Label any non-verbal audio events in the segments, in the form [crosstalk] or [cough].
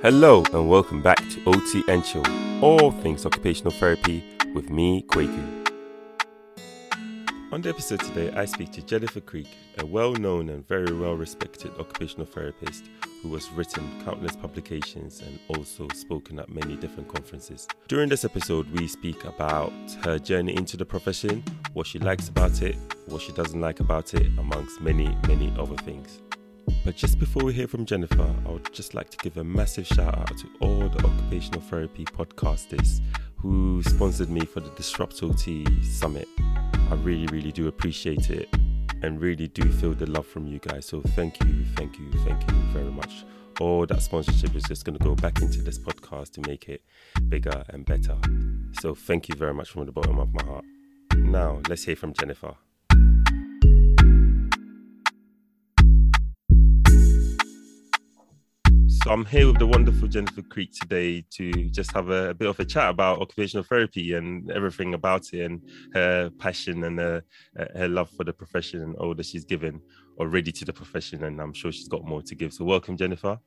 Hello and welcome back to OT and Chill, all things occupational therapy with me, Kwaku. On the episode today, I speak to Jennifer Creek, a well known and very well respected occupational therapist who has written countless publications and also spoken at many different conferences. During this episode, we speak about her journey into the profession, what she likes about it, what she doesn't like about it, amongst many, many other things. But just before we hear from Jennifer, I would just like to give a massive shout out to all the occupational therapy podcasters who sponsored me for the Disrupt OT Summit. I really, really do appreciate it and really do feel the love from you guys. So thank you, thank you, thank you very much. All that sponsorship is just going to go back into this podcast to make it bigger and better. So thank you very much from the bottom of my heart. Now, let's hear from Jennifer. So I'm here with the wonderful Jennifer Creek today to just have a, a, bit of a chat about occupational therapy and everything about it and her passion and her, her love for the profession and all that she's given already to the profession. And I'm sure she's got more to give. So welcome, Jennifer.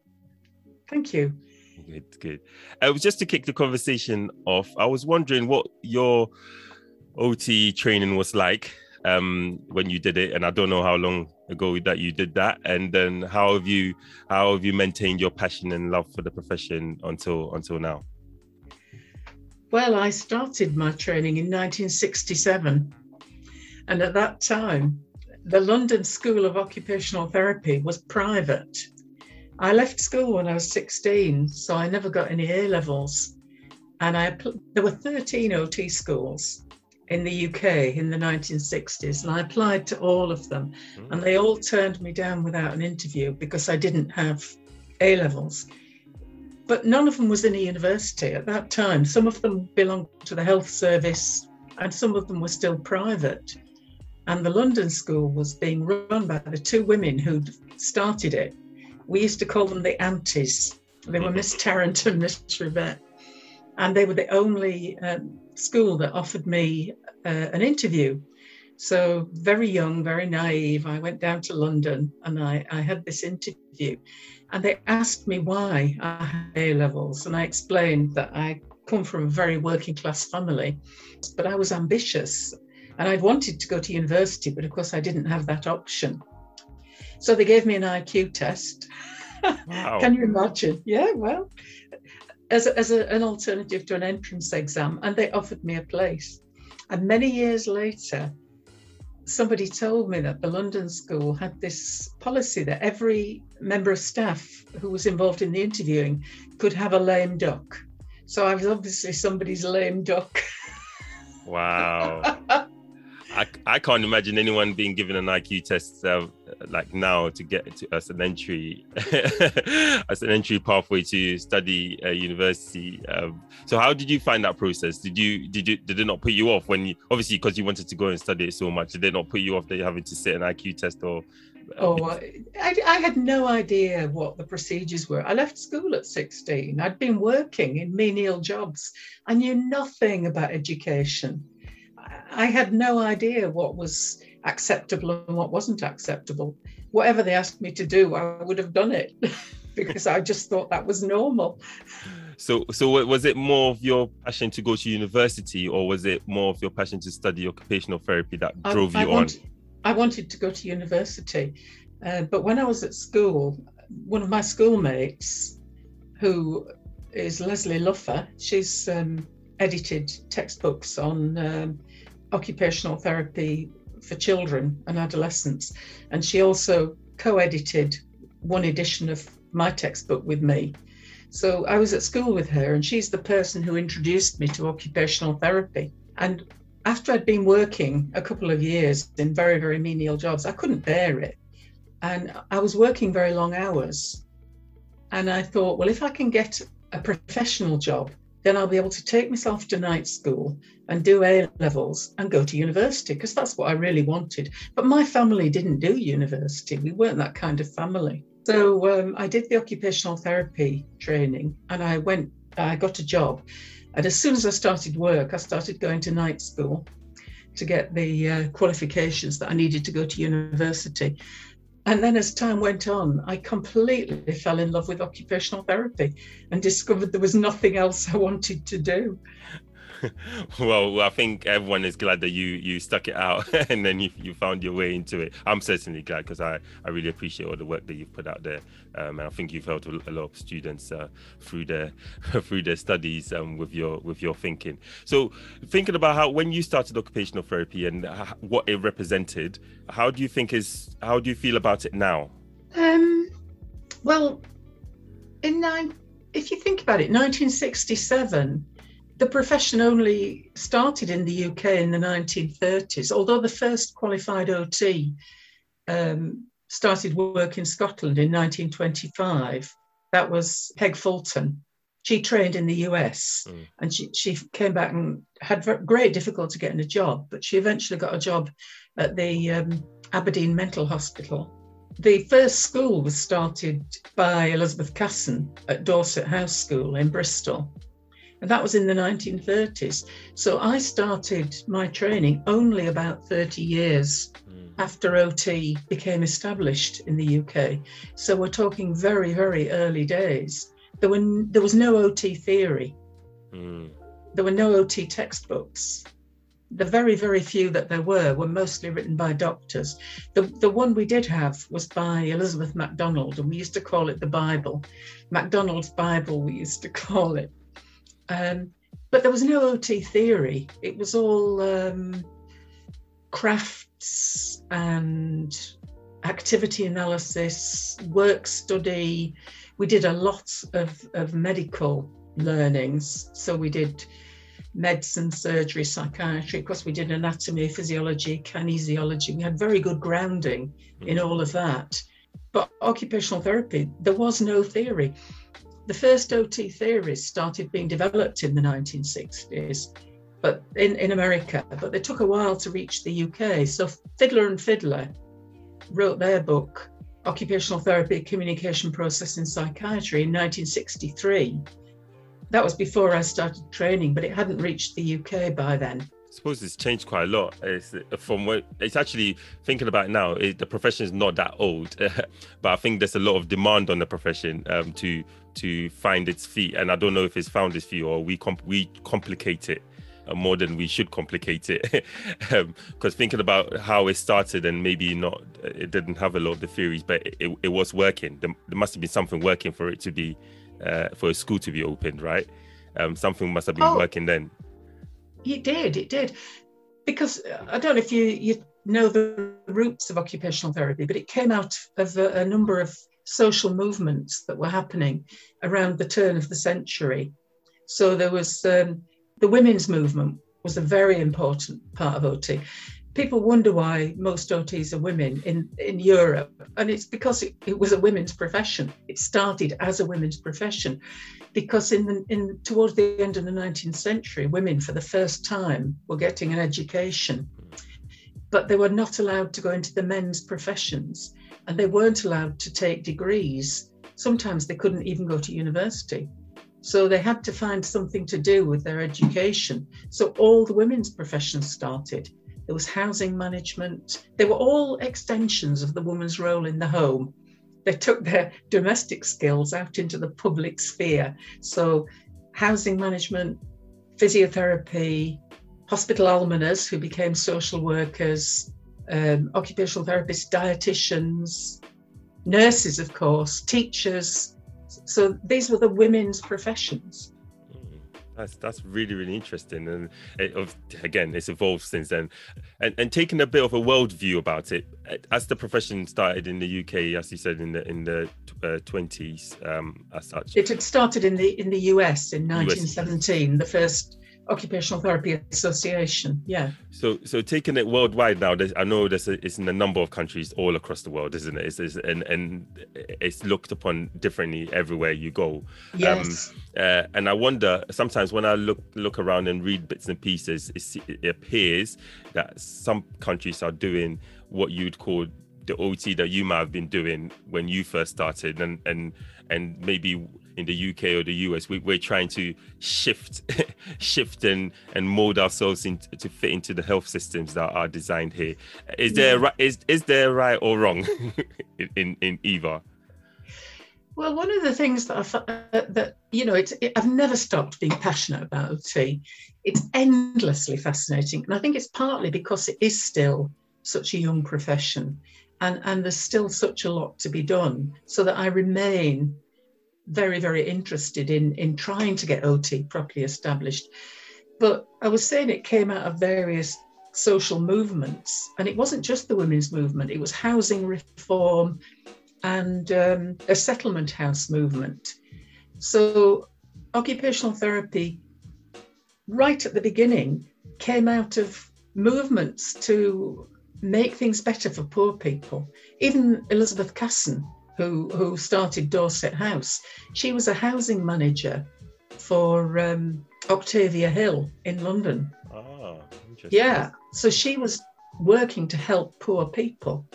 Thank you. Good, good. Uh, just to kick the conversation off, I was wondering what your OT training was like um, when you did it, and I don't know how long ago that you did that, and then how have you how have you maintained your passion and love for the profession until until now? Well, I started my training in 1967, and at that time, the London School of Occupational Therapy was private. I left school when I was 16, so I never got any A levels. And I there were 13 OT schools, in the UK in the 1960s, and I applied to all of them, mm. and they all turned me down without an interview because I didn't have A levels. But none of them was in a university at that time. Some of them belonged to the health service, and some of them were still private. And the London school was being run by the two women who'd started it. We used to call them the aunties. They were Miss Tarrant and Miss Rivette. And they were the only um, school that offered me uh, an interview. So, very young, very naive, I went down to London and I, I had this interview. And they asked me why I had A levels. And I explained that I come from a very working class family, but I was ambitious and I'd wanted to go to university, but of course I didn't have that option. So they gave me an IQ test. Wow. Can you imagine? Yeah, well, as, a, as a, an alternative to an entrance exam, and they offered me a place. And many years later, somebody told me that the London School had this policy that every member of staff who was involved in the interviewing could have a lame duck. So I was obviously somebody's lame duck. Wow. [laughs] I, I can't imagine anyone being given an IQ test uh, like now to get to, as an entry as an entry pathway to study uh, university. Um, so how did you find that process? Did you did you did it not put you off when you obviously because you wanted to go and study it so much? Did it not put you off that you're having to sit an IQ test or? Uh, oh, I, I had no idea what the procedures were. I left school at 16. I'd been working in menial jobs. I knew nothing about education. I had no idea what was acceptable and what wasn't acceptable. Whatever they asked me to do, I would have done it [laughs] because I just thought that was normal. So, so was it more of your passion to go to university, or was it more of your passion to study occupational therapy that drove I, I you on? I wanted to go to university, uh, but when I was at school, one of my schoolmates, who is Lesley Lougher, she's um, edited textbooks on um, occupational therapy for children and adolescents. And she also co edited one edition of my textbook with me. So I was at school with her, and she's the person who introduced me to occupational therapy. And after I'd been working a couple of years in very, very menial jobs, I couldn't bear it. And I was working very long hours. And I thought, well, if I can get a professional job then I'll be able to take myself to night school and do A levels and go to university because that's what I really wanted. But my family didn't do university, we weren't that kind of family. So um, I did the occupational therapy training and I went, I got a job. And as soon as I started work, I started going to night school to get the uh, qualifications that I needed to go to university. And then as time went on, I completely fell in love with occupational therapy and discovered there was nothing else I wanted to do. [laughs] well, I think everyone is glad that you you stuck it out [laughs] and then you, you found your way into it. I'm certainly glad because I, I really appreciate all the work that you've put out there, um, and I think you've helped a lot of students uh, through their [laughs] through their studies um, with your with your thinking. So, thinking about how when you started occupational therapy and what it represented, how do you think is how do you feel about it now? Um, well, in nine, if you think about it, 1967 the profession only started in the UK in the 1930s, although the first qualified OT um, started work in Scotland in 1925. That was Peg Fulton. She trained in the US mm. and she, she came back and had great difficulty getting a job, but she eventually got a job at the um, Aberdeen Mental Hospital. The first school was started by Elizabeth Casson at Dorset House School in Bristol. And that was in the 1930s. So I started my training only about 30 years mm. after OT became established in the UK. So we're talking very, very early days. There, were, there was no OT theory, mm. there were no OT textbooks. The very, very few that there were were mostly written by doctors. The, the one we did have was by Elizabeth MacDonald, and we used to call it the Bible. MacDonald's Bible, we used to [laughs] call it um, but there was no OT theory. It was all um, crafts and activity analysis, work study. We did a lot of, of medical learnings. So we did medicine, surgery, psychiatry. Of course, we did anatomy, physiology, kinesiology. We had very good grounding in all of that. But occupational therapy, there was no theory. The first OT theories started being developed in the 1960s, but in, in America, but they took a while to reach the UK. So Fidler and Fidler wrote their book, Occupational Therapy, Communication Process in Psychiatry, in 1963. That was before I started training, but it hadn't reached the UK by then. I suppose it's changed quite a lot. It's from what it's actually thinking about now. It, the profession is not that old, [laughs] but I think there's a lot of demand on the profession um, to to find its feet. And I don't know if it's found its feet or we comp- we complicate it uh, more than we should complicate it. Because [laughs] um, thinking about how it started and maybe not, it didn't have a lot of the theories, but it, it was working. There, there must have been something working for it to be, uh, for a school to be opened, right? Um, something must have been oh. working then. It did, it did. Because I don't know if you, you know the roots of occupational therapy, but it came out of a, a number of social movements that were happening around the turn of the century. So there was um, the women's movement was a very important part of OT. People wonder why most OTs are women in, in Europe, and it's because it, it was a women's profession. It started as a women's profession because in the, in towards the end of the 19th century, women for the first time were getting an education, but they were not allowed to go into the men's professions, and they weren't allowed to take degrees. Sometimes they couldn't even go to university. So they had to find something to do with their education. So all the women's professions started. There was housing management. They were all extensions of the woman's role in the home they took their domestic skills out into the public sphere. So, housing management, physiotherapy, hospital almoners who became social workers, um, occupational therapists, dietitians, nurses, of course, teachers. So, these were the women's professions. That's that's really really interesting, and it, again, it's evolved since then. And and taking a bit of a world view about it, as the profession started in the UK, as you said in the in the uh, twenties, uh, um, as such. It had started in the in the US in 1917. US. The first Occupational Therapy Association. Yeah. So, so taking it worldwide now, I know there's a, it's in a number of countries all across the world, isn't it? It's, it's and and it's looked upon differently everywhere you go. Yes. Um, uh, and I wonder sometimes when I look look around and read bits and pieces, it, it appears that some countries are doing what you'd call the OT that you might have been doing when you first started, and and and maybe in the UK or the US, we, are trying to shift, [laughs] shift and and mold ourselves into to fit into the health systems that are designed here. Is there yeah. is is there right or wrong [laughs] in, in in either? Well, one of the things that I uh, that you know, it's it, I've never stopped being passionate about OT. It's endlessly fascinating, and I think it's partly because it is still such a young profession, and and there's still such a lot to be done, so that I remain very very interested in in trying to get OT properly established. But I was saying it came out of various social movements, and it wasn't just the women's movement; it was housing reform and um, a settlement house movement. So, occupational therapy, right at the beginning, came out of movements to make things better for poor people. Even Elizabeth Casson, who, who started Dorset House, she was a housing manager for um, Octavia Hill in London. Ah, interesting. yeah, so she was working to help poor people.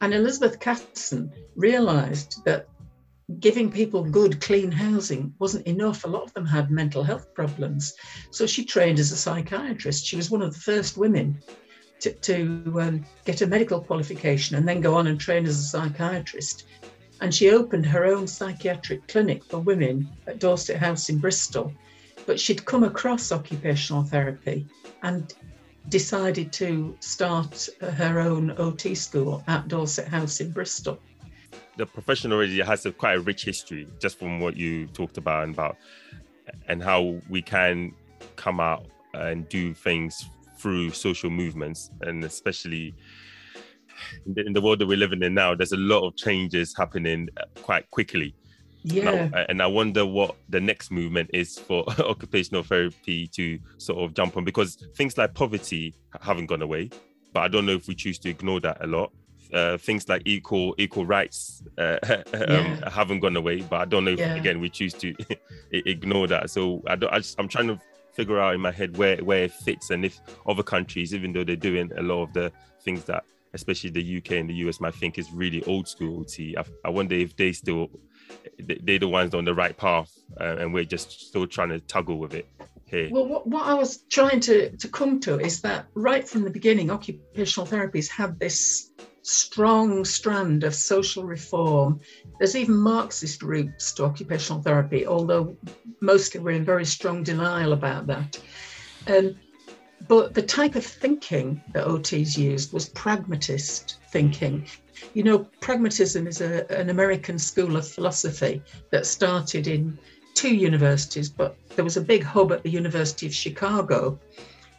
And Elizabeth Casson realized that giving people good, clean housing wasn't enough. A lot of them had mental health problems. So she trained as a psychiatrist. She was one of the first women to, to um, get a medical qualification and then go on and train as a psychiatrist. And she opened her own psychiatric clinic for women at Dorset House in Bristol. But she'd come across occupational therapy and decided to start her own OT school at Dorset House in Bristol. The profession already has a quite a rich history, just from what you talked about and about, and how we can come out and do things through social movements, and especially in the, world that we're living in now, there's a lot of changes happening quite quickly. Yeah. And I, and I, wonder what the next movement is for [laughs] occupational therapy to sort of jump on because things like poverty haven't gone away, but I don't know if we choose to ignore that a lot. Uh, things like equal equal rights uh, [laughs] um, haven't gone away, but I don't know if yeah. again we choose to [laughs] ignore that. So I don't. I just, I'm trying to figure out in my head where where it fits and if other countries, even though they're doing a lot of the things that especially the UK and the US might think is really old school OT. I, I wonder if they still they're the ones on the right path, uh, and we're just still trying to toggle with it here. Well, what, what I was trying to, to come to is that right from the beginning, occupational therapies had this strong strand of social reform. There's even Marxist roots to occupational therapy, although mostly we're in very strong denial about that. Um, but the type of thinking that OTs used was pragmatist thinking. You know, pragmatism is a, an American school of philosophy that started in two universities, but there was a big hub at the University of Chicago.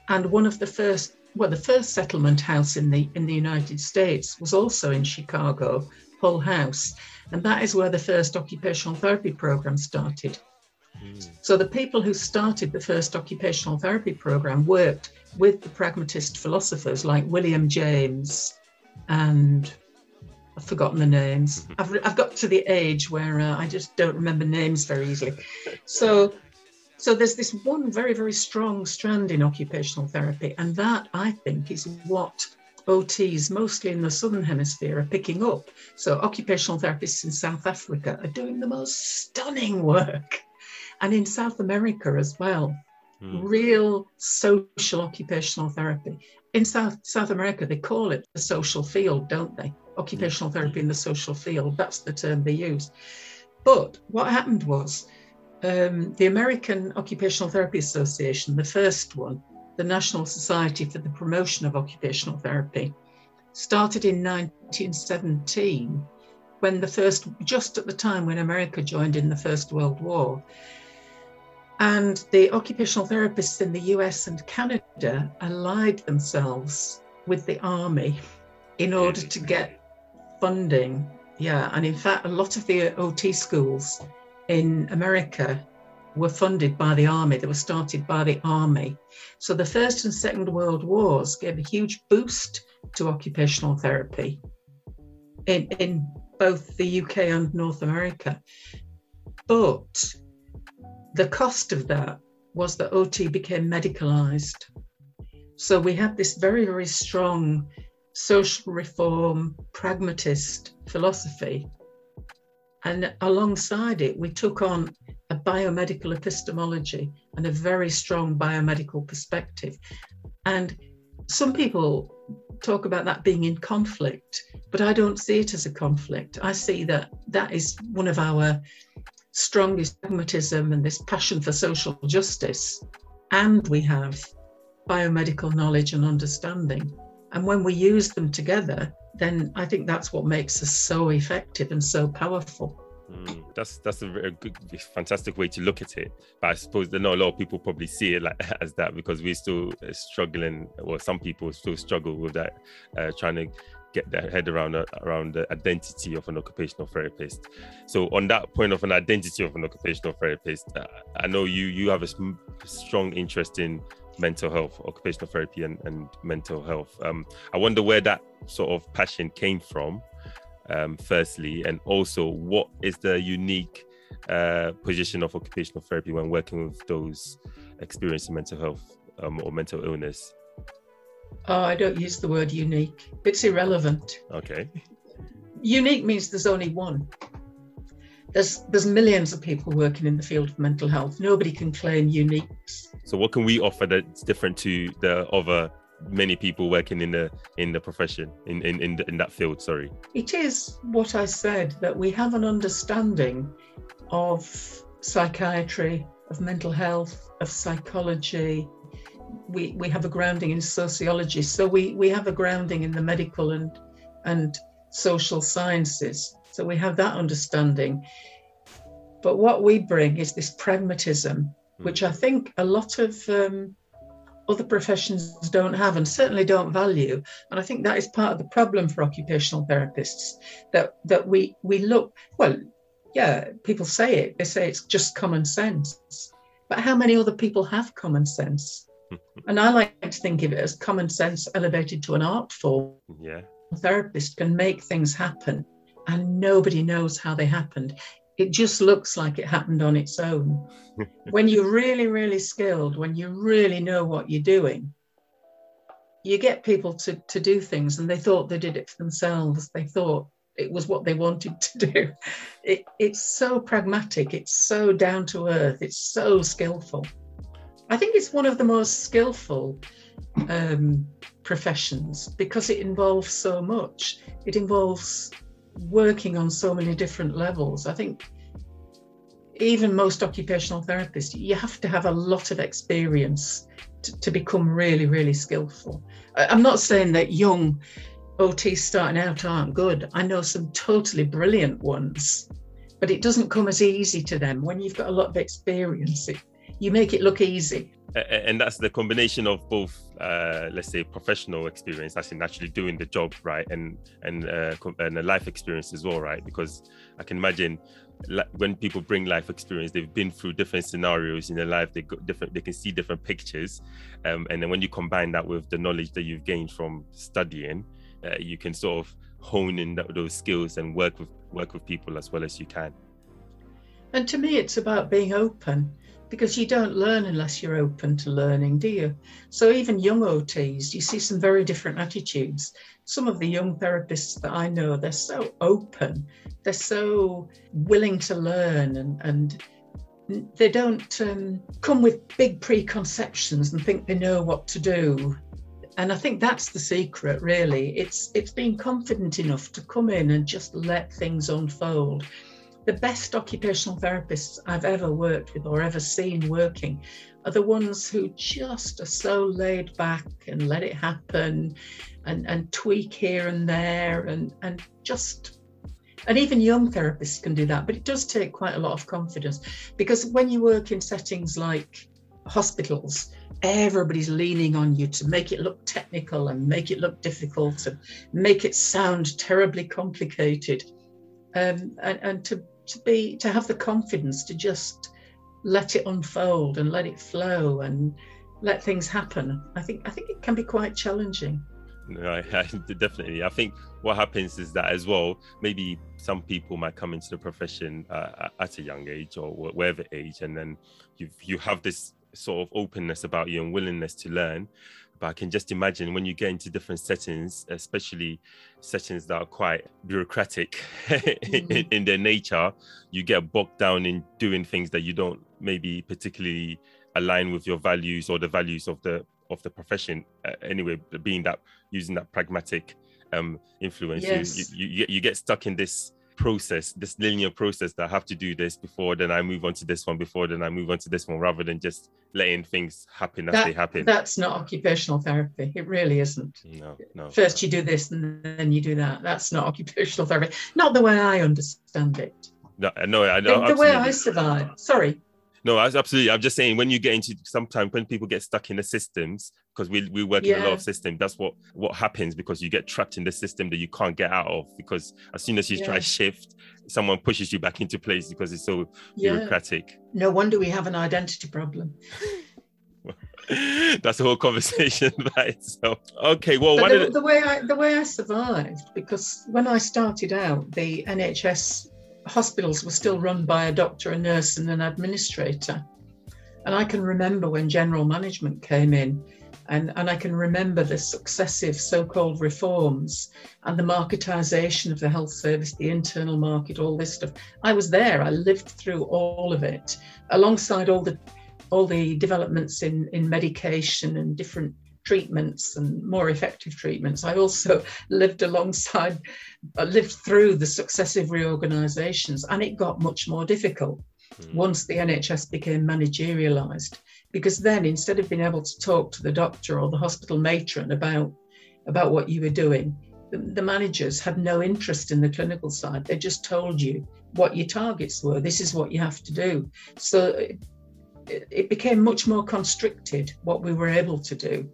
And one of the first, well, the first settlement house in the in the United States was also in Chicago, Hull House. And that is where the first occupational therapy program started. So the people who started the first occupational therapy program worked with the pragmatist philosophers like William James and I've forgotten the names. Mm-hmm. I've, I've got to the age where uh, I just don't remember names very easily. [laughs] So, so there's this one very, very strong strand in occupational therapy, and that I think is what OTs, mostly in the southern hemisphere, are picking up. So, occupational therapists in South Africa are doing the most stunning work and in South America as well. Mm. Real social occupational therapy. In South, South America, they call it the social field, don't they? Occupational hmm. therapy in the social field. That's the term they use. But what happened was um, the American Occupational Therapy Association, the first one, the National Society for the Promotion of Occupational Therapy, started in 1917 when the first, just at the time when America joined in the First World War. And the occupational therapists in the US and Canada allied themselves with the army in order to get funding. Yeah, and in fact, a lot of the OT schools in America were funded by the army. They were started by the army. So the First and Second World Wars gave a huge boost to occupational therapy in, in both the UK and North America. But the cost of that was that OT became medicalized. So we had this very, very strong social reform, pragmatist philosophy. And alongside it, we took on a biomedical epistemology and a very strong biomedical perspective. And some people talk about that being in conflict, but I don't see it as a conflict. I see that that is one of our strongest pragmatism and this passion for social justice. And we have biomedical knowledge and understanding. And when we use them together, then I think that's what makes us so effective and so powerful. Mm, that's that's a very good, fantastic way to look at it. But I suppose that not a lot of people probably see it like [laughs] as that because we're still uh, struggling, or some people still struggle with that, uh, trying to get their head around uh, around the identity of an occupational therapist. So on that point of an identity of an occupational therapist, uh, I know you you have a strong interest in mental health, occupational therapy, and, and mental health. Um, I wonder where that sort of passion came from um, firstly, and also what is the unique uh, position of occupational therapy when working with those experiencing mental health um, or mental illness? Oh, I don't use the word unique. It's irrelevant. Okay. Unique means there's only one. There's there's millions of people working in the field of mental health. Nobody can claim unique. So what can we offer that's different to the other many people working in the in the profession in in in, in that field sorry? It is what i said that we have an understanding of psychiatry of mental health of psychology. We we have a grounding in sociology. So we we have a grounding in the medical and and social sciences. So we have that understanding. But what we bring is this pragmatism. Which i think a lot of um, other professions don't have and certainly don't value. And I think that is part of the problem for occupational therapists that that we we look well, yeah, people say it. They say it's just common sense. But how many other people have common sense? [laughs] and I like to think of it as common sense elevated to an art form. Yeah. A therapist can make things happen and nobody knows how they happened it just looks like it happened on its own. [laughs] when you're really, really skilled, when you really know what you're doing, you get people to, to do things and they thought they did it for themselves. They thought it was what they wanted to do. [laughs] It, it's so pragmatic, it's so down to earth, it's so skillful. I think it's one of the most skillful um, professions because it involves so much. It involves working on so many different levels. I think even most occupational therapists, you have to have a lot of experience to, to become really, really skillful. I'm not saying that young OTs starting out aren't good. I know some totally brilliant ones, but it doesn't come as easy to them. When you've got a lot of experience, it, you make it look easy. And that's the combination of both uh, let's say professional experience that's in actually doing the job right and and uh, and a life experience as well right? Because i can imagine when people bring life experience they've been through different scenarios in their life they got different they can see different pictures um, and then when you combine that with the knowledge that you've gained from studying uh, you can sort of hone in that, those skills and work with work with people as well as you can. And to me it's about being open because you don't learn unless you're open to learning, do you? So even young OTs, you see some very different attitudes. Some of the young therapists that I know, they're so open, they're so willing to learn, and and they don't um, come with big preconceptions and think they know what to do. And I think that's the secret, really. It's it's being confident enough to come in and just let things unfold the best occupational therapists I've ever worked with or ever seen working are the ones who just are so laid back and let it happen and, and tweak here and there and, and just and even young therapists can do that but it does take quite a lot of confidence because when you work in settings like hospitals everybody's leaning on you to make it look technical and make it look difficult and make it sound terribly complicated. Um, and, and to to be to have the confidence to just let it unfold and let it flow and let things happen. I think I think it can be quite challenging. [laughs] I, definitely. I think what happens is that as well. Maybe some people might come into the profession uh, at a young age or whatever age, and then you you have this sort of openness about you and willingness to learn. But I can just imagine when you get into different settings, especially settings that are quite bureaucratic mm-hmm. [laughs] in, in, their nature, you get bogged down in doing things that you don't maybe particularly align with your values or the values of the of the profession. Uh, anyway, being that using that pragmatic um, influence, yes. you, you, you get stuck in this process, this linear process that I have to do this before then I move on to this one, before then I move on to this one, rather than just letting things happen as that, they happen. That's not occupational therapy. It really isn't. No, no. First you do this and then you do that. That's not occupational therapy. Not the way I understand it. No, no, I know. The, the way I survive. Sorry. No, I was absolutely. I'm just saying when you get into sometimes when people get stuck in the systems, because we, we work yeah. in a lot of systems that's what what happens because you get trapped in the system that you can't get out of because as soon as you yeah. try shift someone pushes you back into place because it's so yeah. bureaucratic no wonder we have an identity problem [laughs] that's a whole conversation [laughs] by itself okay well the, the way i the way i survived because when i started out the nhs hospitals were still run by a doctor a nurse and an administrator and I can remember when general management came in, and, and I can remember the successive so called reforms and the marketisation of the health service, the internal market, all this stuff. I was there, I lived through all of it alongside all the all the developments in, in medication and different treatments and more effective treatments. I also [laughs] lived alongside, uh, lived through the successive reorganisations, and it got much more difficult mm. once the NHS became managerialised because then instead of being able to talk to the doctor or the hospital matron about about what you were doing the, the managers had no interest in the clinical side they just told you what your targets were this is what you have to do so it, became much more constricted what we were able to do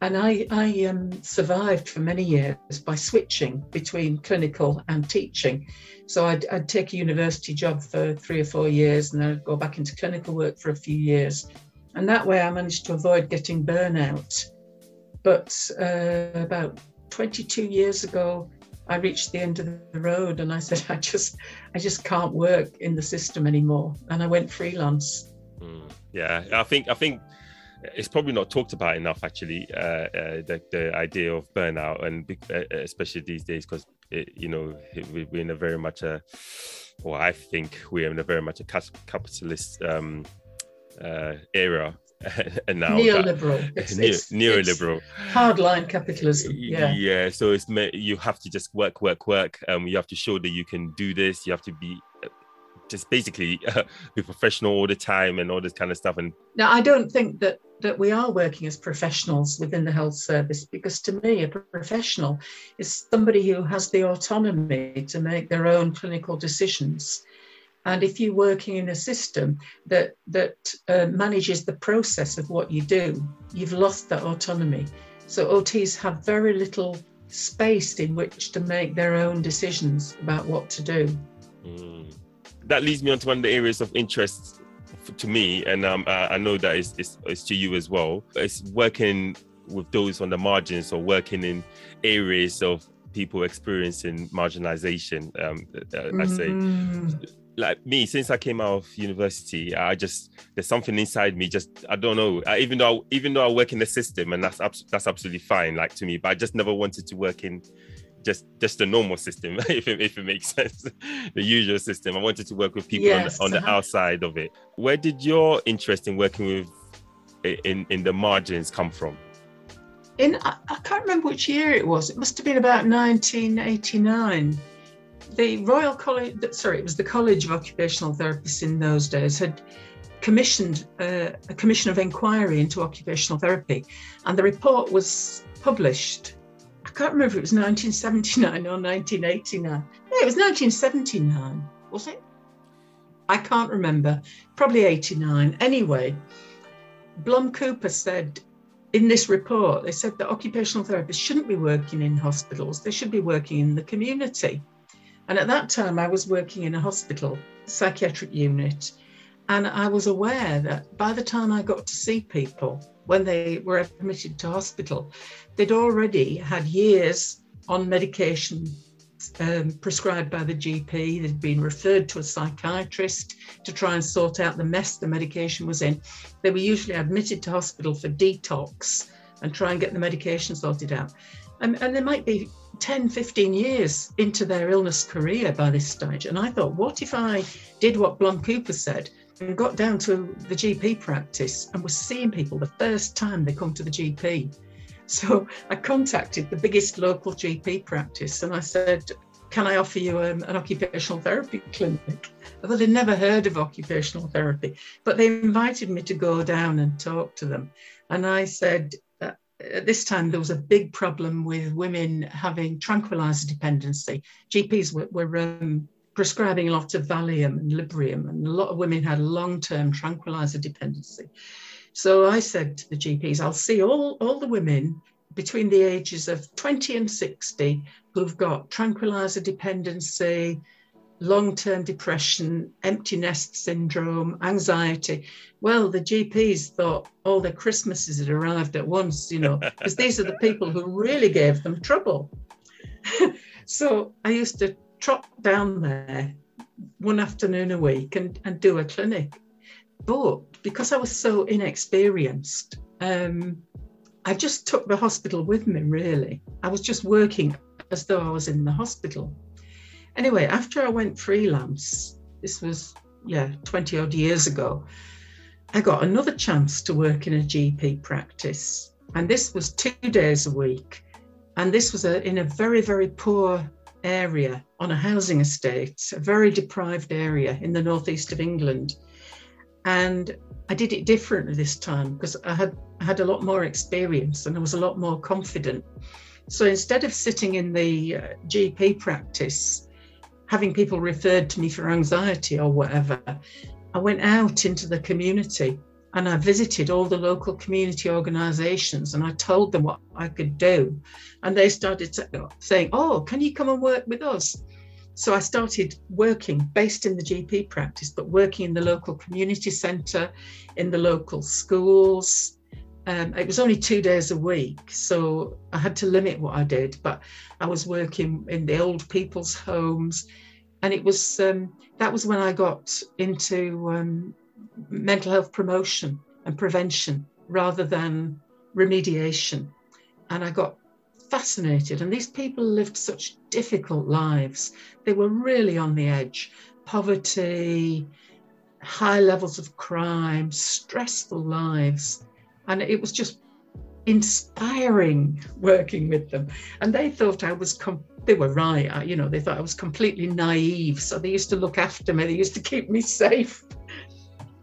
and I, I um, survived for many years by switching between clinical and teaching. So I'd, I'd, take a university job for three or four years and then I'd go back into clinical work for a few years. And that way I managed to avoid getting burnout. But uh, about 22 years ago, I reached the end of the road and I said, [laughs] I just, I just can't work in the system anymore. And I went freelance. Mm, yeah, I think, I think it's probably not talked about enough actually uh, uh, the, the idea of burnout and uh, especially these days because you know we're in a very much a well i think we're in a very much a capitalist um, uh, era and [laughs] now. Neoliberal. It's, [laughs] neo, it's, neoliberal. hardline capitalism yeah. yeah so it's you have to just work work work. Um you have to show that you can do this. You have to be uh, just basically [laughs] uh, be professional all the time and all this kind of stuff and now i don't think that that we are working as professionals within the health service because to me a professional is somebody who has the autonomy to make their own clinical decisions and if you're working in a system that that uh, manages the process of what you do, you've lost that autonomy. So OTs have very little space in which to make their own decisions about what to do. Mm. That leads me on to one of the areas of interest to me, and um, I know that it's, it's, it's to you as well. It's working with those on the margins or working in areas of people experiencing marginalization. Um, uh, I say mm like me since i came out of university i just there's something inside me just i don't know I, even though I, even though i work in the system and that's that's absolutely fine like to me but i just never wanted to work in just just the normal system [laughs] if it, if it makes sense. The usual system. I wanted to work with people yes, on, the, on uh-huh. the outside of it. Where did your interest in working with in in the margins come from? In I, I can't remember which year it was. It must have been about 1989 the Royal College, sorry, it was the College of Occupational Therapists in those days, had commissioned uh, a commission of inquiry into occupational therapy, and the report was published. Can't remember if it was 1979 or 1989. Yeah, it was 1979, was it? I can't remember. Probably 89. Anyway, Blom Cooper said in this report, they said that occupational therapists shouldn't be working in hospitals, they should be working in the community. And at that time, I was working in a hospital psychiatric unit. And I was aware that by the time I got to see people, when they were admitted to hospital, they'd already had years on medication um, prescribed by the GP. They'd been referred to a psychiatrist to try and sort out the mess the medication was in. They were usually admitted to hospital for detox and try and get the medication sorted out. And, and they might be 10, 15 years into their illness career by this stage. And I thought, what if I did what Blom Cooper said and got down to the GP practice and was seeing people the first time they come to the GP? So I contacted the biggest local GP practice and I said, Can I offer you um, an occupational therapy clinic? Well, they'd never heard of occupational therapy, but they invited me to go down and talk to them. And I said, at this time there was a big problem with women having tranquilizer dependency. GPs were, were um, prescribing a lot of Valium and Librium, and a lot of women had long-term tranquilizer dependency. So I said to the GPs, I'll see all, all the women between the ages of 20 and 60 who've got tranquilizer dependency, long term depression, empty nest syndrome, anxiety. Well, the GPs thought all their Christmases had arrived at once, you know, [laughs] because these are the people who really gave them trouble. [laughs] so I used to trot down there one afternoon a week and, and do a clinic. But because I was so inexperienced, um, I just took the hospital with me, really. I was just working as though I was in the hospital. Anyway, after I went freelance, this was, yeah, 20 odd years ago, I got another chance to work in a GP practice. And this was two days a week. And this was a, in a very, very poor area on a housing estate, a very deprived area in the northeast of England. And I did it differently this time because I had I had a lot more experience and I was a lot more confident. So instead of sitting in the uh, GP practice having people referred to me for anxiety or whatever, I went out into the community and I visited all the local community organizations and I told them what I could do. And they started saying, Oh, can you come and work with us? So I started working based in the GP practice, but working in the local community centre, in the local schools. Um, it was only two days a week, so I had to limit what I did, but I was working in the old people's homes, and it was um, that was when I got into um, mental health promotion and prevention rather than remediation, and I got fascinated. And these people lived such difficult lives; they were really on the edge, poverty, high levels of crime, stressful lives, and it was just inspiring [laughs] working with them. And they thought I was, com- they were right, I, you know, they thought I was completely naive. So they used to look after me, they used to keep me safe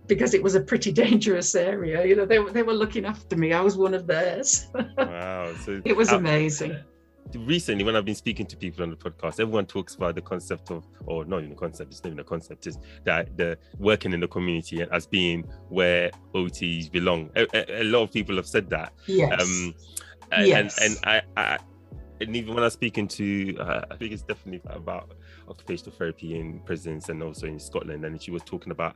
because it was a pretty [laughs] dangerous area. You know, they, they were looking after me. I was one of theirs. [laughs] Wow. So it was amazing recently when I've been speaking to people on the podcast, everyone talks about the concept of, or not even the concept, it's not even a concept, is that the working in the community as being where OTs belong. A, a, a lot of people have said that. Yes. Um, and, yes. and, and I, I, and even when I was speaking to, uh, I think it's definitely about occupational therapy in prisons and also in Scotland, and she was talking about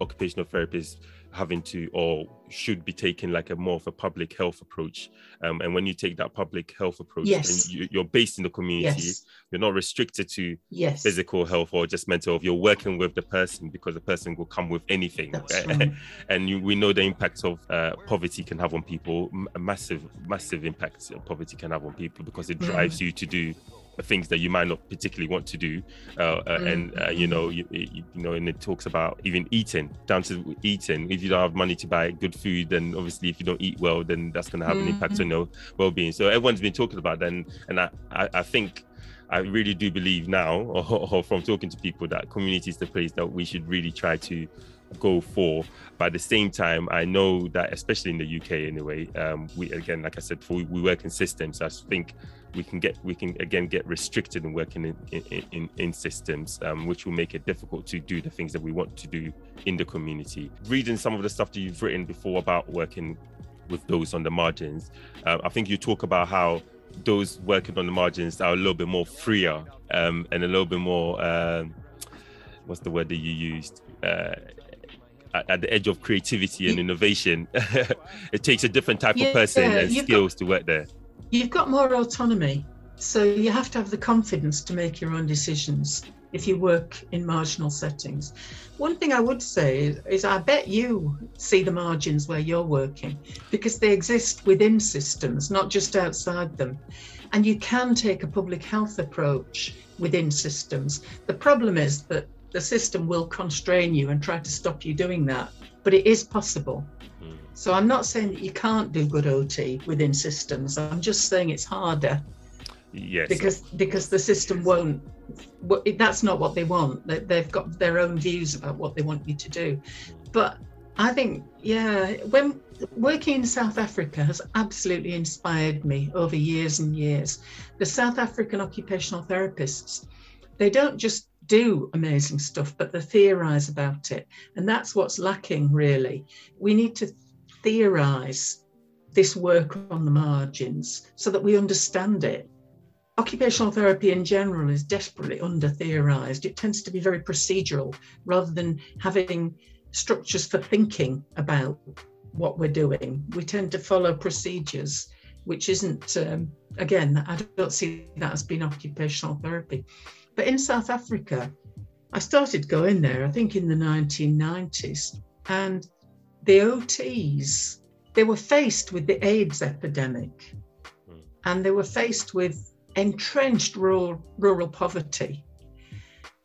occupational therapists having to or should be taking like a more of a public health approach um, and when you take that public health approach yes. you, are based in the community yes. you're not restricted to yes. physical health or just mental health you're working with the person because the person will come with anything [laughs] right. and you, we know the impact of uh, poverty can have on people a massive massive impact of poverty can have on people because it drives mm. you to do things that you might not particularly want to do uh, uh, and uh, you know you, you, know and it talks about even eating down to eating if you don't have money to buy good food then obviously if you don't eat well then that's going to have mm-hmm. an impact mm-hmm. on your well-being so everyone's been talking about that and, and I, I, I think I really do believe now, [laughs] or, or, from talking to people, that community is the place that we should really try to go for. But at the same time, I know that, especially in the UK anyway, um, we again, like I said, we, we work in systems. I think we can get we can again get restricted in working in in, in, in systems um, which will make it difficult to do the things that we want to do in the community. Reading some of the stuff that you've written before about working with those on the margins uh, i think you talk about how those working on the margins are a little bit more freer um, and a little bit more um, what's the word that you used? Uh, at the edge of creativity and innovation. [laughs] It takes a different type yeah, of person and skills got, to work there you've got more autonomy. So you have to have the confidence to make your own decisions. if you work in marginal settings. One thing I would say is, I bet you see the margins where you're working because they exist within systems, not just outside them. And you can take a public health approach within systems. The problem is that the system will constrain you and try to stop you doing that, but it is possible. Hmm. So I'm not saying that you can't do good OT within systems. I'm just saying it's harder. Yes. Because because the system won't. That's not what they want. They've got their own views about what they want you to do. But I think yeah, when working in South Africa has absolutely inspired me over years and years. The South African occupational therapists, they don't just do amazing stuff, but they theorize about it. And that's what's lacking, really. We need to theorize this work on the margins so that we understand it. Occupational therapy in general is desperately under theorized. It tends to be very procedural rather than having structures for thinking about what we're doing. We tend to follow procedures, which isn't, um, again, I don't see that as being occupational therapy. But in South Africa, I started going there, I think in the 1990s, and the OTs, they were faced with the AIDS epidemic hmm. and they were faced with entrenched rural, rural poverty.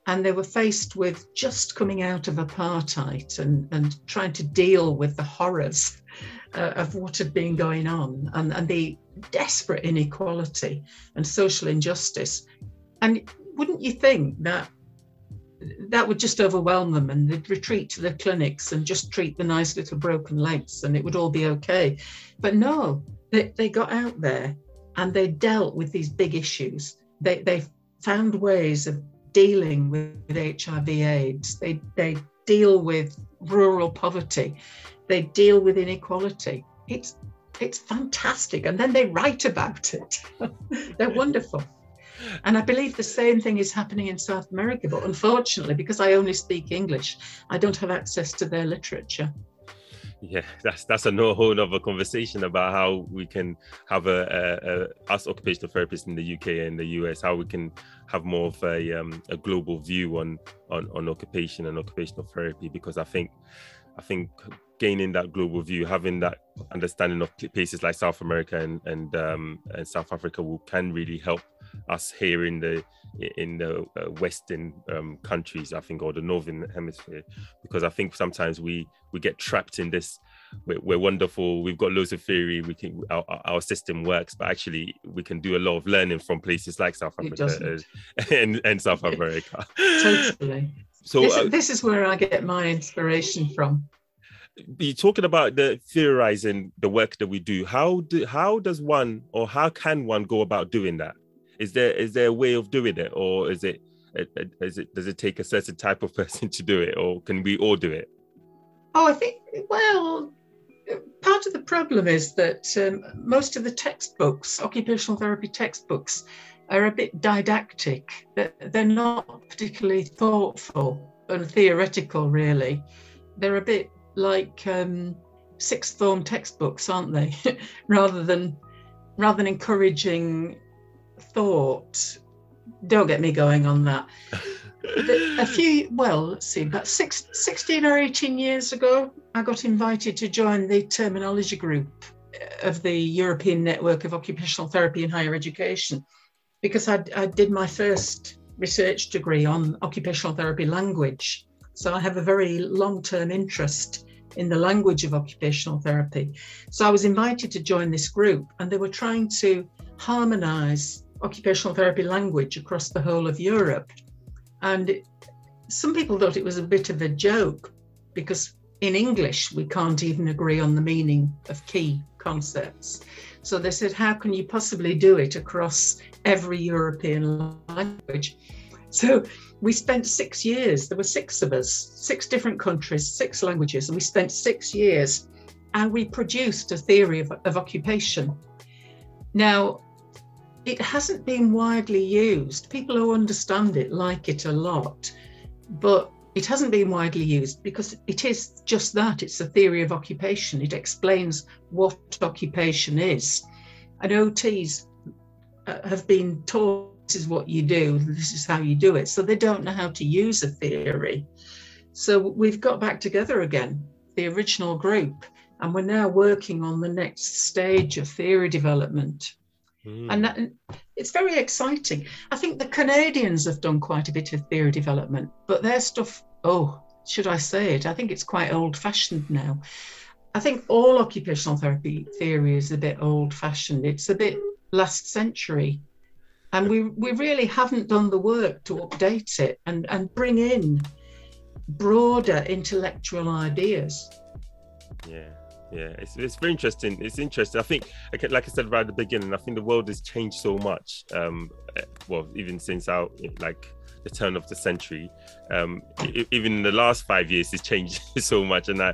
And they were faced with just coming out of apartheid and, and trying to deal with the horrors uh, of what had been going on and, and the desperate inequality and social injustice. And wouldn't you think that that would just overwhelm them and they'd retreat to the clinics and just treat the nice little broken legs and it would all be okay. But no, they, they got out there and they dealt with these big issues. They, they found ways of dealing with, with HIV AIDS. They, they deal with rural poverty. They deal with inequality. It's, it's fantastic. And then they write about it. [laughs] They're wonderful. And I believe the same thing is happening in South America. But unfortunately, because I only speak English, I don't have access to their literature. Yeah, that's that's a no whole other conversation about how we can have a, a, a, us occupational therapists in the UK and the US, how we can have more of a um, a global view on, on on occupation and occupational therapy. Because I think I think gaining that global view, having that understanding of places like South America and and um, and South Africa will can really help us here in the in the uh, western um, countries i think or the northern hemisphere. Because i think sometimes we we get trapped in this we're, we're wonderful we've got loads of theory we can our, our, system works but actually we can do a lot of learning from places like south africa [laughs] and, and south [laughs] america. Totally so this, uh, this is where i get my inspiration from. be talking about the theorizing the work that we do. How do how does one or how can one go about doing that? Is there is there a way of doing it or is it is it does it take a certain type of [laughs] person to do it or can we all do it? Oh i think well part of the problem is that um, most of the textbooks occupational therapy textbooks are a bit didactic. They're not particularly thoughtful and theoretical really. They're a bit like um, sixth form textbooks aren't they? [laughs] Rather than rather than encouraging thought, don't get me going on that. a few, well, let's see, about six, 16 or 18 years ago, I got invited to join the terminology group of the European Network of Occupational Therapy in Higher Education because I, I did my first research degree on occupational therapy language. So I have a very long term interest in the language of occupational therapy. So I was invited to join this group, and they were trying to harmonize occupational therapy language across the whole of Europe. And it, some people thought it was a bit of a joke because in English we can't even agree on the meaning of key concepts. So they said, How can you possibly do it across every European language? So we spent six years, there were six of us, six different countries, six languages, and we spent six years and we produced a theory of, of occupation. Now, it hasn't been widely used. People who understand it like it a lot, but it hasn't been widely used because it is just that it's a theory of occupation. It explains what occupation is. And OTs uh, have been taught is what you do, this is how you do it. So they don't know how to use a theory. So we've got back together again, the original group, and we're now working on the next stage of theory development. Mm. And that, it's very exciting. I think the Canadians have done quite a bit of theory development, but their stuff, oh, should I say it? I think it's quite old fashioned now. I think all occupational therapy theory is a bit old fashioned. It's a bit last century. And we, we really haven't done the work to update it and, and bring in broader intellectual ideas. Yeah, yeah, it's, it's very interesting. It's interesting. I think, like I said right at the beginning, I think the world has changed so much. Um, eh, well, even since our like the turn of the century. Um, even in the last five years, it's changed [laughs] so much, and I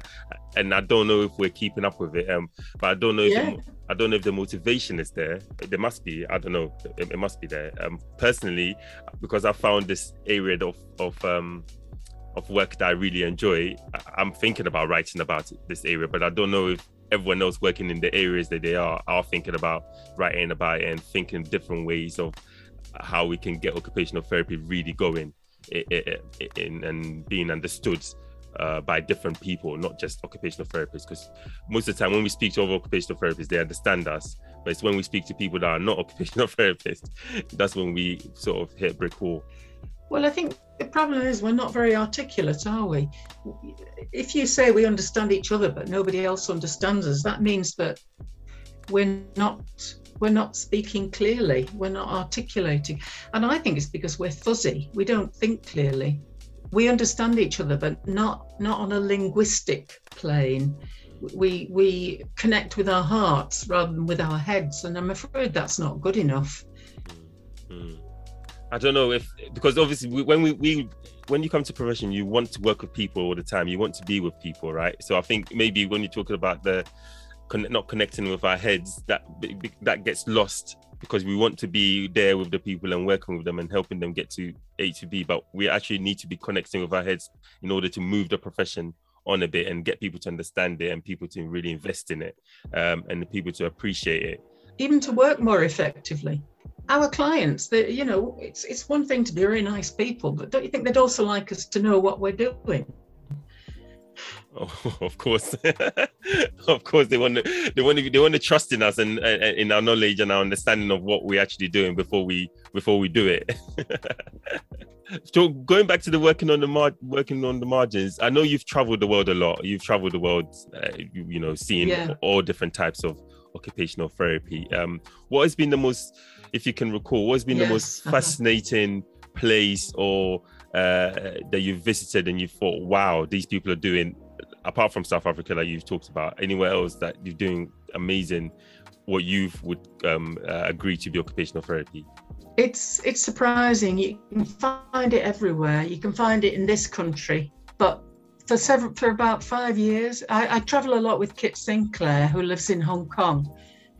and I don't know if we're keeping up with it. Um, but I don't know if yeah. the, I don't know if the motivation is there. There must be. I don't know. It, it must be there. Um, personally, because I found this area of of um of work that I really enjoy, I'm thinking about writing about this area, but I don't know if everyone else working in the areas that they are are thinking about writing about and thinking different ways of how we can get occupational therapy really going in, and being understood uh, by different people, not just occupational therapists. Because most of the time, when we speak to other occupational therapists, they understand us. But it's when we speak to people that are not [laughs] occupational therapists, that's when we sort of hit brick wall. Well, I think the problem is we're not very articulate, are we? If you say we understand each other, but nobody else understands us, that means that we're not we're not speaking clearly, we're not articulating. And I think it's because we're fuzzy, we don't think clearly. We understand each other, but not not on a linguistic plane. We we connect with our hearts rather than with our heads, and I'm afraid that's not good enough. Mm-hmm. I don't know if because obviously we, when we, we when you come to profession, you want to work with people all the time. You want to be with people, right? So I think maybe when you're talking about the not connecting with our heads that that gets lost because we want to be there with the people and working with them and helping them get to A to B, but we actually need to be connecting with our heads in order to move the profession on a bit and get people to understand it and people to really invest in it um, and the people to appreciate it. Even to work more effectively. Our clients, that you know, it's it's one thing to be very nice people, but don't you think they'd also like us to know what we're doing? Oh, [laughs] of course, [laughs] of course, they want to, they want to, they want to trust in us and, and, in our knowledge and our understanding of what we're actually doing before we before we do it. [laughs] so going back to the working on the mar- working on the margins, I know you've traveled the world a lot. You've traveled the world, uh, you, you, know, seeing yeah. all different types of occupational therapy. Um, what has been the most, if you can recall, what has been yes. the most fascinating [laughs] place or uh, that you've visited and you thought, wow, these people are doing, apart from South Africa that you've talked about, anywhere else that you're doing amazing, what you would um, uh, agree to be occupational therapy? It's it's surprising. You can find it everywhere. You can find it in this country, but for several for about five years, I, I travel a lot with Kit Sinclair, who lives in Hong Kong.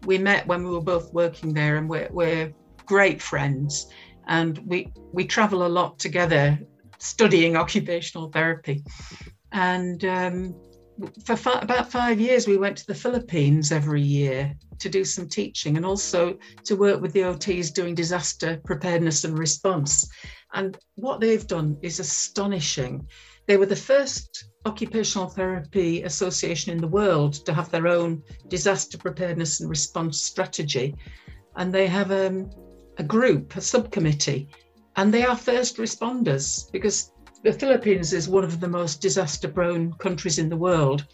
We met when we were both working there, and we're, we're great friends. And we we travel a lot together studying occupational therapy. And um, for fi- about five years we went to the philippines every year to do some teaching and also to work with the ots doing disaster preparedness and response. And what they've done is astonishing they were the first occupational therapy association in the world to have their own disaster preparedness and response strategy and they have um, a group, a subcommittee, and they are first responders because the Philippines is one of the most disaster prone countries in the world.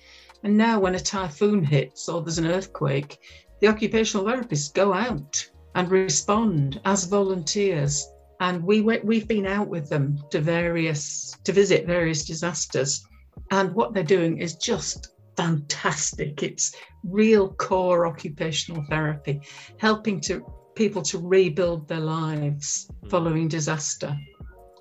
And now, when a typhoon hits or there's an earthquake, the occupational therapists go out and respond as volunteers. And we we've been out with them to various to visit various disasters, and what they're doing is just fantastic. It's real core occupational therapy, helping to people to rebuild their lives mm. following disaster.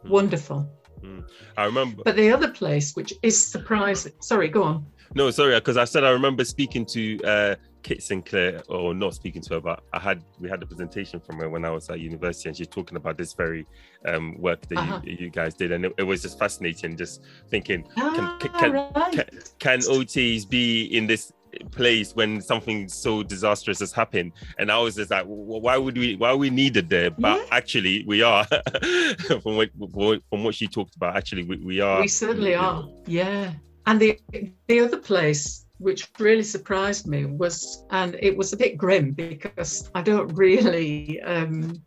Mm. Wonderful. Mm. I remember. But the other place, which is surprising, sorry, go on. No, sorry, because I said I remember speaking to uh, Kit Sinclair, or not speaking to her, but I had we had a presentation from her when I was at university, and she's talking about this very um, work that uh-huh. you, you, guys did, and it, it, was just fascinating. Just thinking, ah, can, can, right. can, can OTs be in this place when something so disastrous has happened and i was just like why would we why we needed there but yeah. actually we are [laughs] from what from what she talked about actually we, we are we certainly are yeah and the the other place which really surprised me was and it was a bit grim because i don't really um,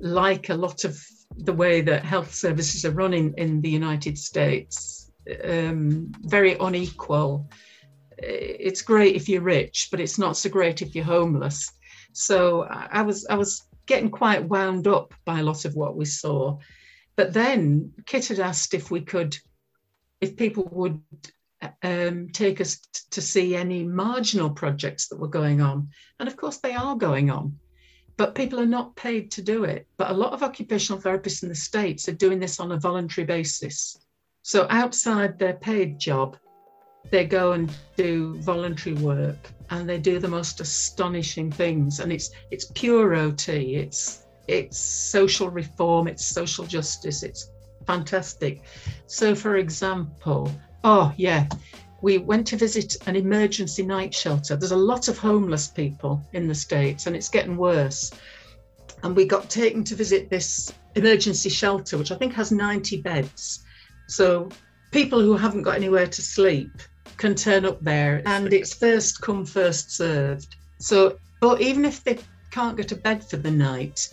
like a lot of the way that health services are running in the united states um, very unequal it's great if you're rich, but it's not so great if you're homeless. So I was I was getting quite wound up by a lot of what we saw. But then Kit had asked if we could, if people would um, take us t- to see any marginal projects that were going on. And of course, they are going on, but people are not paid to do it. But a lot of occupational therapists in the States are doing this on a voluntary basis. So outside their paid job, they go and do voluntary work and they do the most astonishing things and it's it's pure ot it's it's social reform it's social justice it's fantastic so for example oh yeah. We went to visit an emergency night shelter. There's a lot of homeless people in the states and it's getting worse. And we got taken to visit this emergency shelter which i think has 90 beds. So people who haven't got anywhere to sleep can turn up there and it's first come, first served. So, but even if they can't go to bed for the night,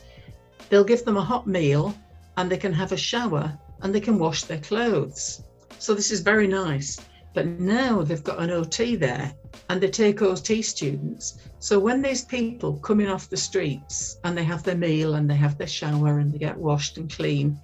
they'll give them a hot meal and they can have a shower and they can wash their clothes. So, this is very nice. But now they've got an OT there and they take OT students. So, when these people coming off the streets and they have their meal and they have their shower and they get washed and clean,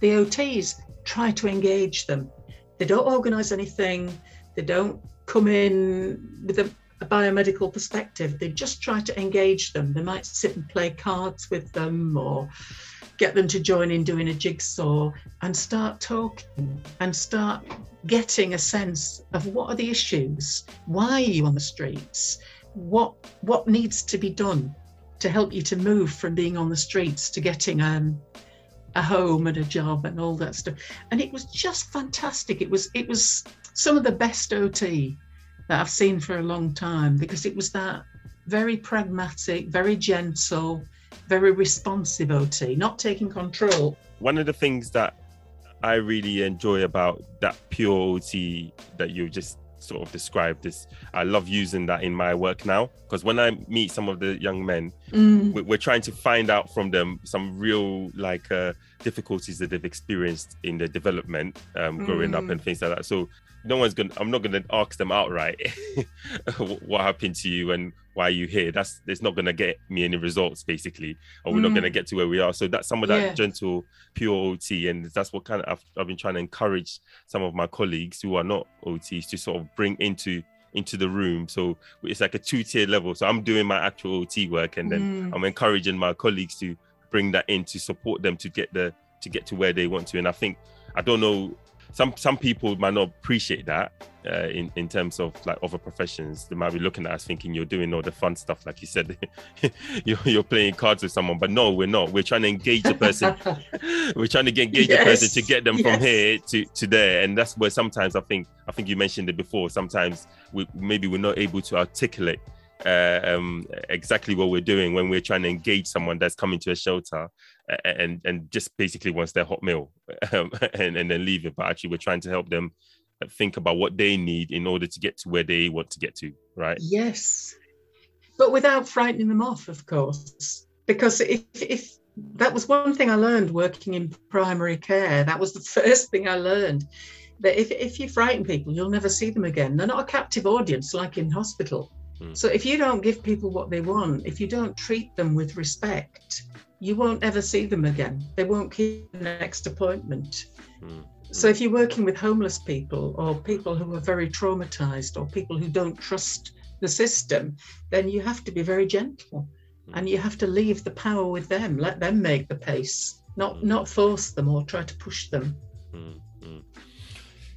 the OTs try to engage them. They don't organise anything, they don't come in with a, a, biomedical perspective. They just try to engage them. They might sit and play cards with them or get them to join in doing a jigsaw and start talking and start getting a sense of what are the issues? Why are you on the streets? What what needs to be done to help you to move from being on the streets to getting um, a home and a job and all that stuff. And it was just fantastic. It was it was some of the best OT that I've seen for a long time because it was that very pragmatic, very gentle, very responsive OT, not taking control. One of the things that I really enjoy about that pure OT that you just sort of described this i love using that in my work now because when i meet some of the young men mm. we're trying to find out from them some real like uh, difficulties that they've experienced in their development um, growing mm. up and things like that so no one's gonna i'm not gonna ask them outright [laughs] what happened to you and why are you here that's it's not gonna get me any results basically or we're mm. not gonna mm. get to where we are so that's some of that yeah. gentle pure ot and that's what kind of I've, I've been trying to encourage some of my colleagues who are not ots to sort of bring into into the room so it's like a two-tier level so i'm doing my actual ot work and then mm. i'm encouraging my colleagues to bring that in to support them to get the to get to where they want to and i think i don't know some some people might not appreciate that uh, in in terms of like other professions. They might be looking at us thinking you're doing all the fun stuff, like you said, [laughs] you're, you're playing cards with someone. But no, we're not. We're trying to engage the person. [laughs] we're trying to get, engage yes. the person to get them yes. from here to to there, and that's where sometimes I think I think you mentioned it before. Sometimes we maybe we're not able to articulate uh, um, exactly what we're doing when we're trying to engage someone that's coming to a shelter and and just basically wants their hot meal [laughs] um, and, and then leave it. But actually, we're trying to help them think about what they need in order to get to where they want to get to, right? Yes, but without frightening them off, of course. Because if if that was one thing I learned working in primary care, that was the [laughs] first thing I learned. That if, if you frighten people, you'll never see them again. They're not a captive audience like in hospital. Mm. So if you don't give people what they want, if you don't treat them with respect, you won't ever see them again. They won't keep the next appointment. Mm. So if you're working with homeless people or people who are very traumatized or people who don't trust the system, then you have to be very gentle mm. and you have to leave the power with them. Let them make the pace, not not force them or try to push them. Mm.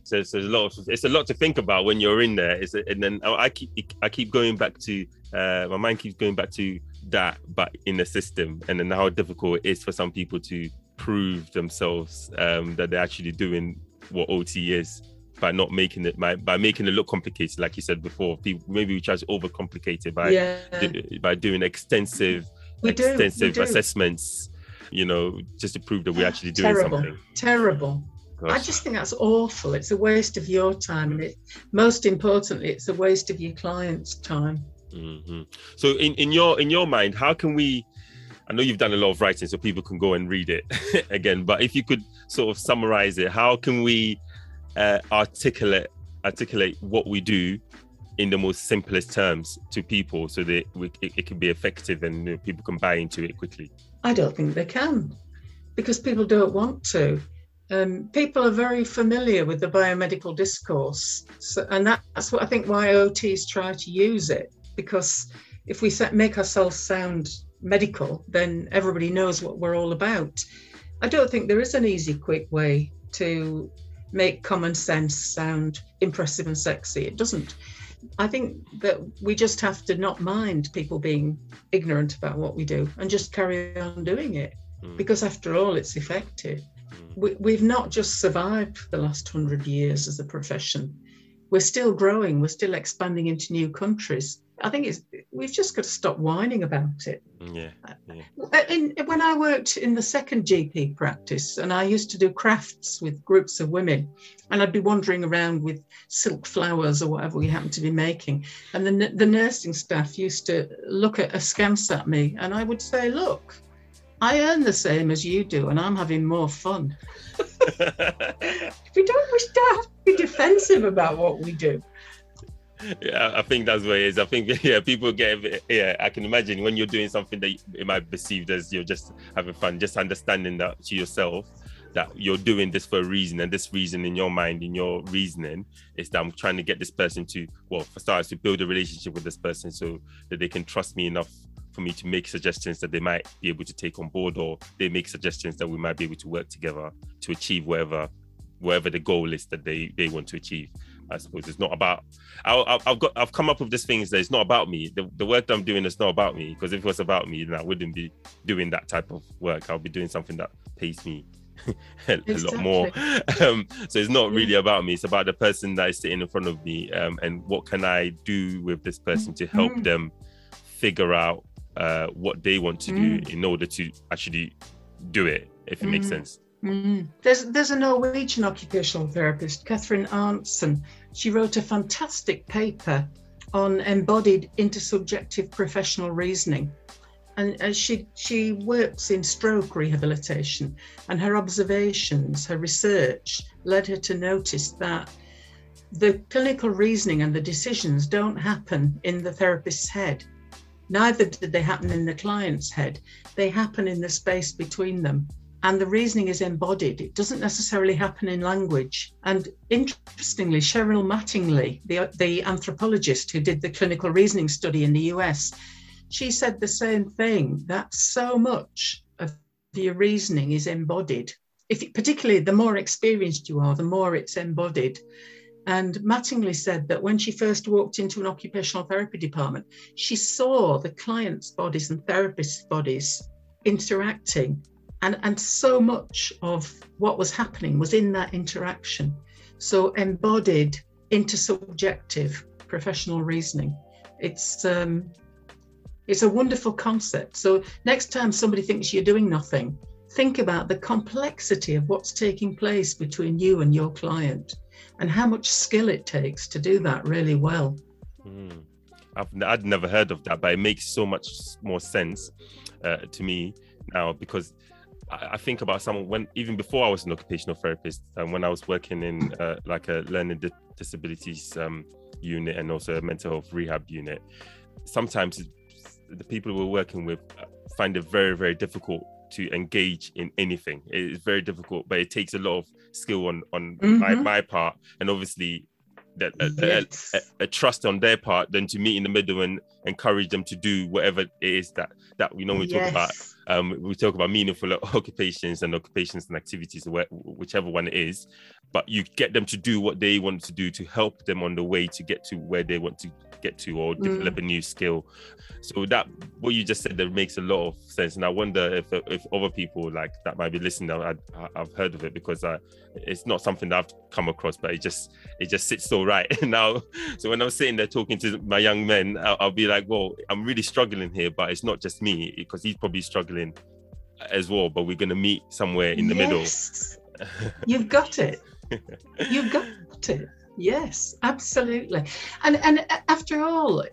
So, there's a lot of it's a lot to think about when you're in there. Is and then I keep I keep going back to uh, my mind keeps going back to that, but in the system, and then how difficult it is for some people to prove themselves um, that they're actually doing what OT is. by not making it by, by making it look complicated, like you said before. People maybe we try to overcomplicate it by yeah. do, by doing extensive We do, extensive do. assessments. You know, just to prove that we're actually doing Terrible. something. Terrible. I just think that's awful. It's a waste of your time, and it, most importantly, it's a waste of your client's time. Mhm. So in, in your in your mind, how can we? I know you've done a lot of writing, so people can go and read it [laughs] again. But if you could sort of summarize it, how can we uh, articulate articulate what we do in the most simplest terms to people, so that we, it, it can be effective and you know, people can buy into it quickly? I don't think they can because people don't want to. Um, people are very familiar with the biomedical discourse, so, and that's what I think why OTs try to use it. Because if we set, make ourselves sound medical, then everybody knows what we're all about. I don't think there is an easy, quick way to make common sense sound impressive and sexy. It doesn't. I think that we just have to not mind people being ignorant about what we do and just carry on doing it Mm. because after all it's effective. We, we've not just survived the last 100 years as a profession. We're still growing. We're still expanding into new countries. I think it's we've just got to stop whining about it. Yeah, uh, uh, in, when i worked in the second gp practice and i used to do crafts with groups of women and i'd be wandering around with silk flowers or whatever we happened to be making and the, the nursing staff used to look at askance at me and i would say look I earn the same as you do, and I'm having more fun. [laughs] We don't we don't have to be defensive about what we do. yeah, I think that's what it is. I think [laughs] yeah, people get yeah. I can imagine when you're doing something that it might be perceived as you're just having fun, just understanding that to yourself that you're doing this for a reason, and this reason in your mind, in your reasoning, is that I'm trying to get this person to well, for starters, to build a relationship with this person so that they can trust me enough for me to make suggestions that they might be able to take on board, or they make suggestions that we might be able to work together to achieve whatever whatever the goal is that they they want to achieve. I suppose it's not about. I, I've got. I've come up with this thing is that it's not about me. The, the work that I'm doing is not about me. Because if it was about me, then I wouldn't be doing that type of work. I'll be doing something that pays me a, [laughs] a lot more. [laughs] Um, so it's not really about me. It's about the person that is sitting in front of me, um, and what can I do with this person to help Mhm. them figure out uh, what they want to do in order to actually do it. If it makes Mm. sense. Mm. There's there's a Norwegian occupational therapist, Cathrine Arntzen. She wrote a fantastic paper on embodied intersubjective professional reasoning. And as she she works in stroke rehabilitation, and her observations, her research led her to notice that the clinical reasoning and the decisions don't happen in the therapist's head. Neither did they happen in the client's head. They happen in the space between them and the reasoning is embodied. It doesn't necessarily happen in language. And interestingly, Cheryl Mattingly, the, the anthropologist who did the clinical reasoning study in the US, she said the same thing that so much of your reasoning is embodied. If particularly the more experienced you are, the more it's embodied. And Mattingly said that when she first walked into an occupational therapy department, she saw the clients' bodies and therapists' bodies interacting. And and so much of what was happening was in that interaction. So embodied intersubjective professional reasoning. It's um it's a wonderful concept. So next time somebody thinks you're doing nothing think about the complexity of what's taking place between you and your client and how much skill it takes to do that really well Mm. I've, I'd never heard of that, but it makes so much more sense uh, to me now because I, think about someone when even before I was an occupational therapist and when I was working in uh, like a learning di- disabilities um, unit and also a mental health rehab unit. Sometimes the people we're working with uh, find it very very difficult to engage in anything. It is very difficult, but it takes a lot of skill on on my, Mhm. my part and obviously that a, a- Yes. a, a trust on their part than to meet in the middle and encourage them to do whatever it is that that we normally yes. talk about um, we talk about meaningful occupations and occupations and activities, whichever one it is, but you get them to do what they want to do to help them on the way to get to where they want to get to or mm. develop a new skill. So that what you just said that makes a lot of sense, and I wonder if if other people like that might be listening. I, have heard of it because I, it's not something that I've come across, but it just it just sits so right [laughs] now. So when I'm sitting there talking to my young men, I'll, I'll be like, well, I'm really struggling here, but it's not just me because he's probably struggling as well. But we're gonna meet somewhere in the yes. middle. [laughs] You've got it. You've got it. Yes, absolutely. And and after all,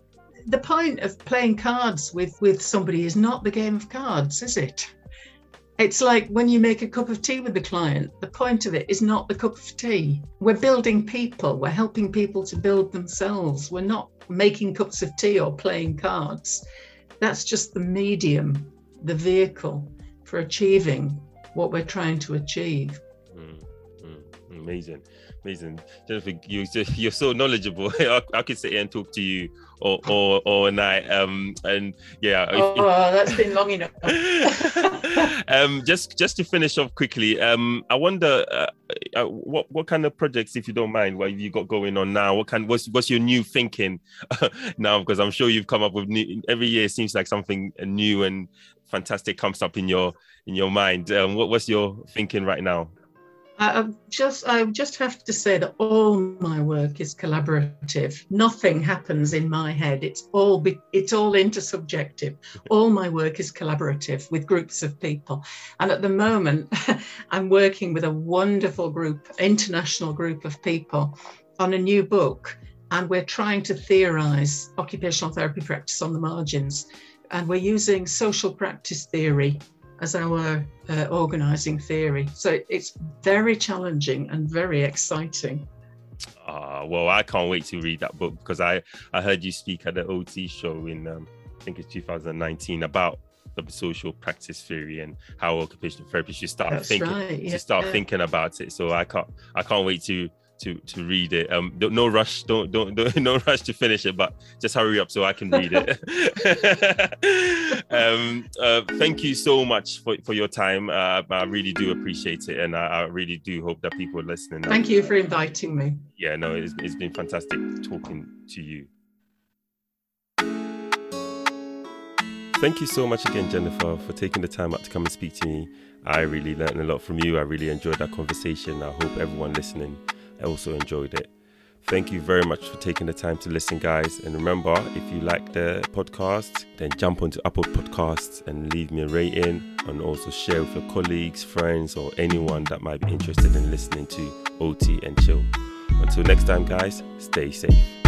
the point of playing cards with with somebody is not the game of cards, is it? It's like when you make a cup of tea with the client, the point of it is not the cup of tea. We're building people, we're helping people to build themselves. We're not making cups of tea or playing cards. That's just the medium, the vehicle for achieving what we're trying to achieve. Mm, mm, amazing amazing. Jennifer, you you're so knowledgeable. [laughs] I, I, could sit here and talk to you all, all, all night. Um, and yeah. Oh, if, that's been long enough. [laughs] um, just just to finish off quickly, um, I wonder uh, uh, what what kind of projects, if you don't mind, what you got going on now? What kind? What's what's your new thinking [laughs] now? Because I'm sure you've come up with new. Every year seems like something new and fantastic comes up in your in your mind. Um, what, what's your thinking right now? I just I just have to say that all my work is collaborative. Nothing happens in my head. It's all be, it's all intersubjective. All my work is collaborative with groups of people. And at the moment, [laughs] I'm working with a wonderful group, international group of people, on a new book, and we're trying to theorize occupational therapy practice on the margins, and we're using social practice theory as our uh, organizing theory. So it's very challenging and very exciting. Uh, well, I can't wait to read that book because I, I heard you speak at the OT show in, um, I think it's 2019, about the social practice theory and how occupational therapists should start That's thinking right, yeah. to start thinking about it. So I can't I can't wait to to to read it. Um, no rush, don't, don't don't [laughs] no rush to finish it, but just hurry up so I can read it. [laughs] um, uh, thank you so much for, for your time. Uh, I really do appreciate it, and I, I really do hope that people are listening. Thank you for inviting me. Yeah, no, it's, it's been fantastic talking to you. Thank you so much again, Jennifer, for taking the time out to come and speak to me. I really learned a lot from you. I really enjoyed that conversation. I hope everyone listening also enjoyed it. Thank you very much for taking the time to listen, guys. And remember, if you like the podcast, then jump onto Apple Podcasts and leave me a rating and also share with your colleagues, friends, or anyone that might be interested in listening to OT and Chill. Until next time, guys, stay safe.